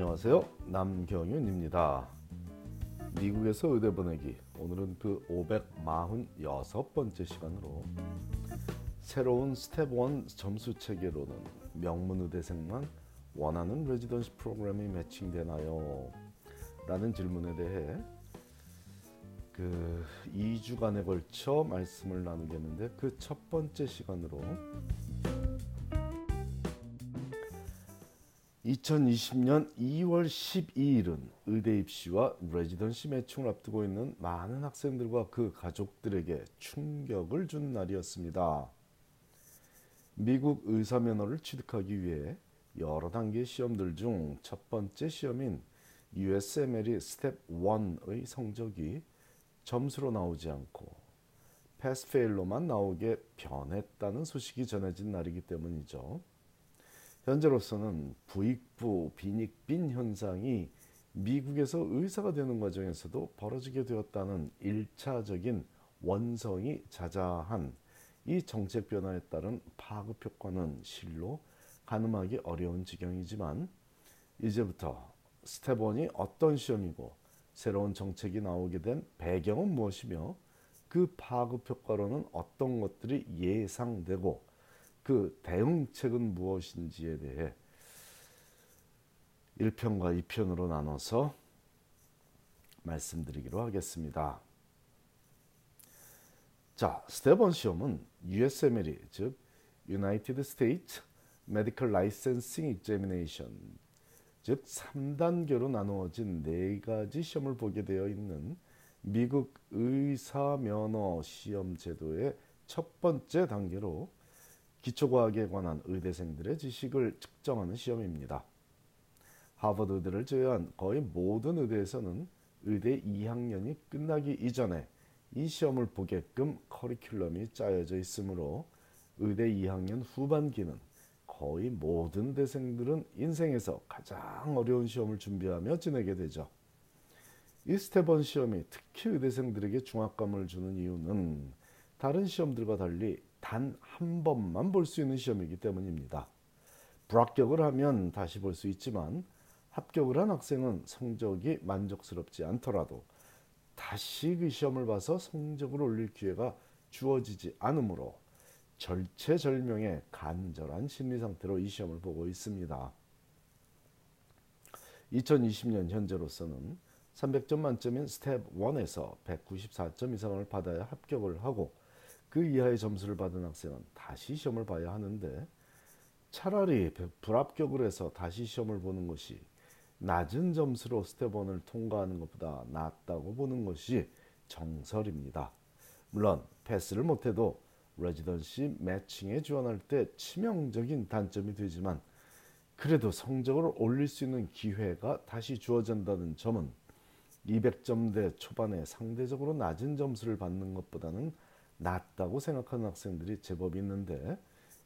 안녕하세요. 남경윤입니다. 미국에서 의대 보내기 오늘은 그 546번째 시간으로 새로운 스텝 1 점수 체계로는 명문 의대생만 원하는 residency 프로그램이 matching되나요? 라는 질문에 대해 그 2주간에 걸쳐 말씀을 나누겠는데 그 첫 번째 시간으로 2020년 2월 12일은 의대 입시와 residency matching을 앞두고 있는 많은 학생들과 그 가족들에게 충격을 준 날이었습니다. 미국 의사 면허를 취득하기 위해 여러 단계 시험들 중 첫 번째 시험인 USMLE Step 1의 성적이 점수로 나오지 않고 pass/fail로만 나오게 변했다는 소식이 전해진 날이기 때문이죠. 현재로서는 부익부 빈익빈 현상이 미국에서 의사가 되는 과정에서도 벌어지게 되었다는 일차적인 원성이 자자한 이 정책 변화에 따른 파급 효과는 실로 가늠하기 어려운 지경이지만 이제부터 스텝 1이 어떤 시험이고 새로운 정책이 나오게 된 배경은 무엇이며 그 파급 효과로는 어떤 것들이 예상되고 그 대응책은 무엇인지에 대해 1편과 2편으로 나눠서 말씀드리기로 하겠습니다. 자, 1 시험은 USMLE 즉 United States Medical Licensing Examination 즉 3단계로 나누어진 네 가지 시험을 보게 되어 있는 미국 의사 면허 시험 제도의 첫 번째 단계로 기초과학에 관한 의대생들의 지식을 측정하는 시험입니다. 하버드 의대를 제외한 거의 모든 의대에서는 의대 2학년이 끝나기 이전에 이 시험을 보게끔 커리큘럼이 짜여져 있으므로 의대 2학년 후반기는 거의 모든 대생들은 인생에서 가장 어려운 시험을 준비하며 지내게 되죠. 이 스테번 시험이 특히 의대생들에게 중압감을 주는 이유는 다른 시험들과 달리 단 한 번만 볼 수 있는 시험이기 때문입니다. 불합격을 하면 다시 볼 수 있지만 합격을 한 학생은 성적이 만족스럽지 않더라도 다시 그 시험을 봐서 성적을 올릴 기회가 주어지지 않으므로 절체절명의 간절한 심리 상태로 이 시험을 보고 있습니다. 2020년 현재로서는 300점 만점인 스텝 1에서 194점 이상을 받아야 합격을 하고 그 이하의 점수를 받은 학생은 다시 시험을 봐야 하는데 차라리 불합격을 해서 다시 시험을 보는 것이 낮은 점수로 스텝 1을 통과하는 것보다 낫다고 보는 것이 정설입니다. 물론 패스를 못해도 residency matching에 지원할 때 치명적인 단점이 되지만 그래도 성적을 올릴 수 있는 기회가 다시 주어진다는 점은 200점대 초반에 상대적으로 낮은 점수를 받는 것보다는 낫다고 생각하는 학생들이 제법 있는데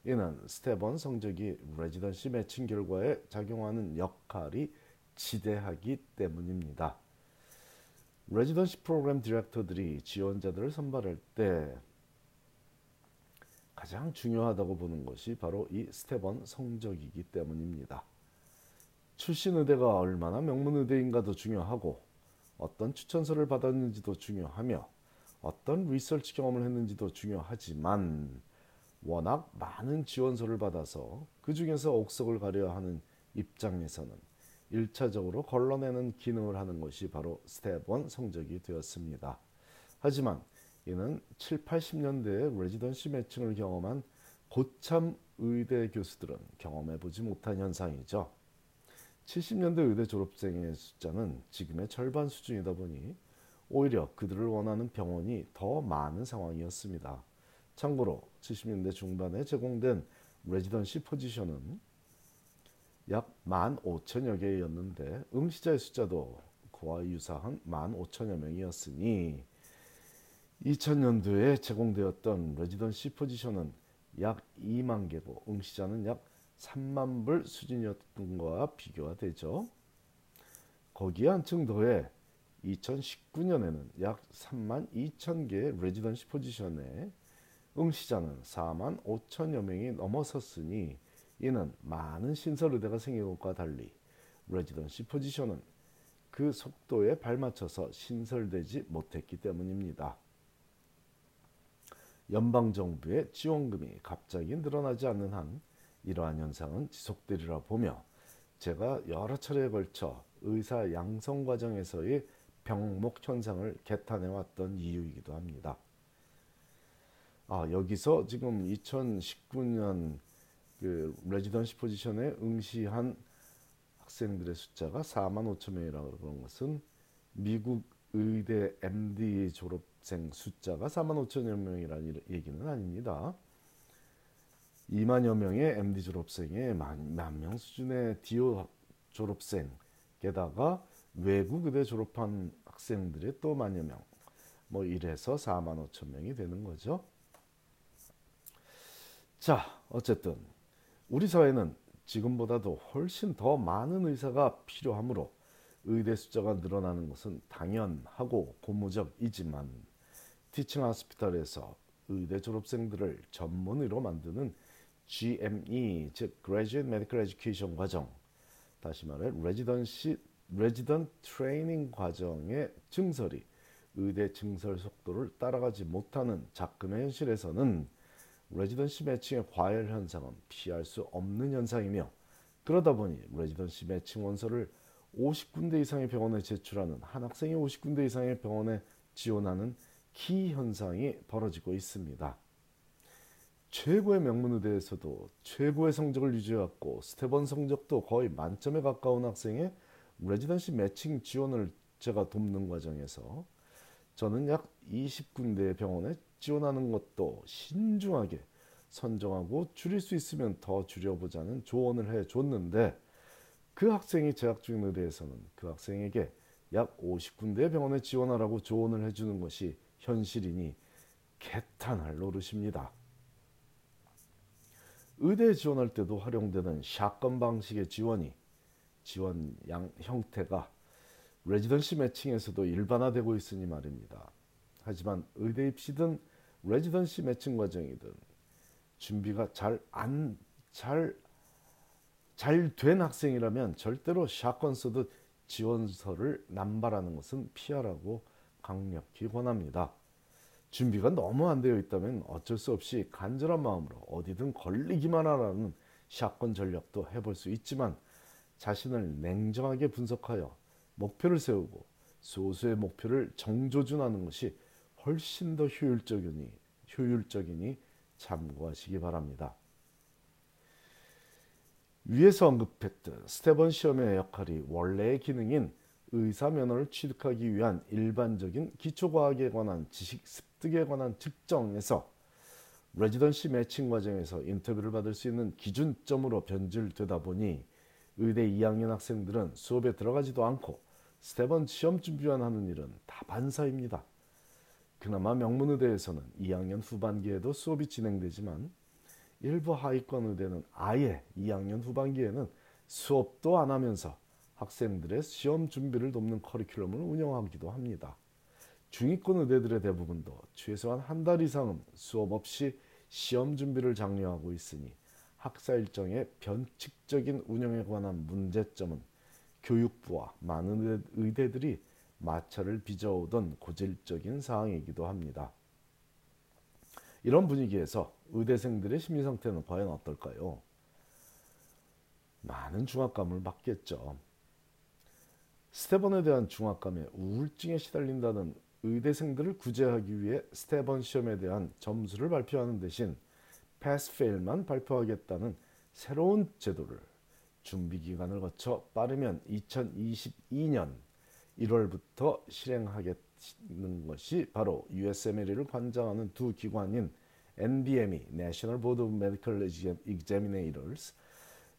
이는 1 성적이 레지던시 매칭 결과에 작용하는 역할이 지대하기 때문입니다. 레지던시 프로그램 디렉터들이 지원자들을 선발할 때 가장 중요하다고 보는 것이 바로 이1 성적이기 때문입니다. 출신 의대가 얼마나 명문 의대인가도 중요하고 어떤 추천서를 받았는지도 중요하며 어떤 리서치 경험을 했는지도 중요하지만 워낙 많은 지원서를 받아서 그 중에서 옥석을 가려야 하는 입장에서는 1차적으로 걸러내는 기능을 하는 것이 바로 스텝 1 성적이 되었습니다. 하지만 이는 7, 80년대에 레지던시 매칭을 경험한 고참 의대 교수들은 경험해 보지 못한 현상이죠. 70년대 의대 졸업생의 숫자는 지금의 절반 수준이다 보니 오히려 그들을 원하는 병원이 더 많은 상황이었습니다. 참고로 70년대 중반에 제공된 레지던시 포지션은 약 15,000여 개였는데 응시자의 숫자도 그와 유사한 15,000여 명이었으니 2000년도에 제공되었던 레지던시 포지션은 약 2만 개고 응시자는 약 3만 불 수준이었던 것과 비교가 되죠. 거기에 한층 더해 2019년에는 약 3만 2천 개의 레지던시 포지션에 응시자는 4만 5천여 명이 넘어섰으니 이는 많은 신설 의대가 생긴 것과 달리 레지던시 포지션은 그 속도에 발맞춰서 신설되지 못했기 때문입니다. 연방 정부의 지원금이 갑자기 늘어나지 않는 한 이러한 현상은 지속되리라 보며 제가 여러 차례에 걸쳐 의사 양성 과정에서의 병목 현상을 개탄해 왔던 이유이기도 합니다. 아, 여기서 지금 2019년 그 레지던시 포지션에 응시한 학생들의 숫자가 4만 5천 명이라고 그런 것은 미국 의대 MD 졸업생 숫자가 4만 5천여 명이라는 얘기는 아닙니다. 2만여 명의 MD 졸업생에 만, 만명 수준의 디오 졸업생 게다가 외국 의대 졸업한 학생들이 또 만여 명. 뭐 이래서 4만 5천 명이 되는 거죠. 자, 어쨌든 우리 사회는 지금보다도 훨씬 더 많은 의사가 필요하므로 의대 숫자가 늘어나는 것은 당연하고 고무적이지만 티칭 하스피탈에서 의대 졸업생들을 전문의로 만드는 GME 즉 Graduate Medical Education 과정 다시 말해 레지던시 레지던 트레이닝 과정의 증설이 의대 증설 속도를 따라가지 못하는 작금의 현실에서는 residency matching의 과열 현상은 피할 수 없는 현상이며 그러다 보니 residency matching 원서를 50군데 이상의 병원에 제출하는 한 학생이 50군데 이상의 병원에 지원하는 기현상이 벌어지고 있습니다. 최고의 명문의대에서도 최고의 성적을 유지해왔고 스테번 성적도 거의 만점에 가까운 학생의 residency matching 지원을 제가 돕는 과정에서 저는 약 20군데의 병원에 지원하는 것도 신중하게 선정하고 줄일 수 있으면 더 줄여보자는 조언을 해 줬는데 그 학생이 재학 중인 의대에서는 그 학생에게 약 50군데 병원에 지원하라고 조언을 해주는 것이 현실이니 개탄할 노릇입니다. 의대에 지원할 때도 활용되는 샷건 방식의 지원이 지원 양 형태가 레지던시 매칭에서도 일반화되고 있으니 말입니다. 하지만 의대 입시든 레지던시 매칭 과정이든 준비가 잘 안 잘 잘 된 학생이라면 절대로 샷건 쓰듯 지원서를 남발하는 것은 피하라고 강력히 권합니다. 준비가 너무 안 되어 있다면 어쩔 수 없이 간절한 마음으로 어디든 걸리기만 하라는 샷건 전략도 해볼 수 있지만 자신을 냉정하게 분석하여 목표를 세우고 소수의 목표를 정조준하는 것이 훨씬 더 효율적이니 효율적이니 참고하시기 바랍니다. 위에서 언급했던 스테번 시험의 역할이 원래의 기능인 의사 면허를 취득하기 위한 일반적인 기초과학에 관한 지식 습득에 관한 측정에서 레지던시 매칭 과정에서 인터뷰를 받을 수 있는 기준점으로 변질되다 보니 의대 2학년 학생들은 수업에 들어가지도 않고 스테번 시험 준비만 하는 일은 다 반사입니다. 그나마 명문의대에서는 2학년 후반기에도 수업이 진행되지만 일부 하위권 의대는 아예 2학년 후반기에는 수업도 안 하면서 학생들의 시험 준비를 돕는 커리큘럼을 운영하기도 합니다. 중위권 의대들의 대부분도 최소한 한 달 이상은 수업 없이 시험 준비를 장려하고 있으니 학사 일정의 변칙적인 운영에 관한 문제점은 교육부와 많은 의대들이 마찰을 빚어오던 고질적인 사항이기도 합니다. 이런 분위기에서 의대생들의 심리 상태는 과연 어떨까요? 많은 중압감을 받겠죠. 스테번에 대한 중압감에 우울증에 시달린다는 의대생들을 구제하기 위해 스테번 시험에 대한 점수를 발표하는 대신 패스페일만 발표하겠다는 새로운 제도를 준비 기간을 거쳐 빠르면 2022년 1월부터 실행하겠는 것이 바로 USMLE를 관장하는 두 기관인 NBME (National Board of Medical Examiners)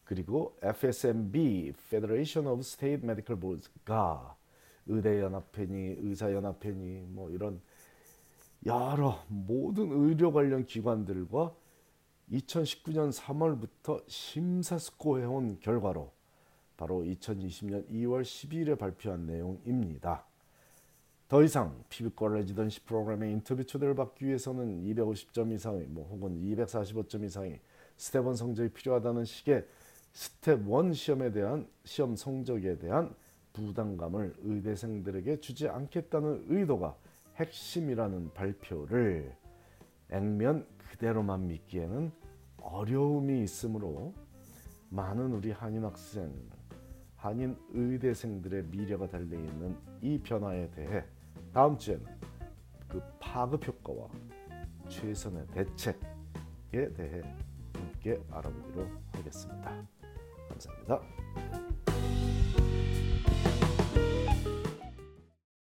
그리고 FSMB (Federation of State Medical Boards)가 의대연합회니 의사연합회니 뭐 이런 여러 모든 의료 관련 기관들과 2019년 3월부터 심사숙고해온 결과로 바로 2020년 2월 12일에 발표한 내용입니다. 더 이상 피부과 residency 프로그램의 인터뷰 초대를 받기 위해서는 250점 이상의 뭐 혹은 245점 이상의 스테번 성적이 필요하다는 식의 스텝 1 시험에 대한 시험 성적에 대한 부담감을 의대생들에게 주지 않겠다는 의도가 핵심이라는 발표를 액면 그대로만 믿기에는 어려움이 있으므로 많은 우리 한인 학생, 한인 의대생들의 미래가 달려 있는 이 변화에 대해 다음 주에는 그 파급 효과와 최선의 대책에 대해 함께 알아보기로 하겠습니다. 감사합니다.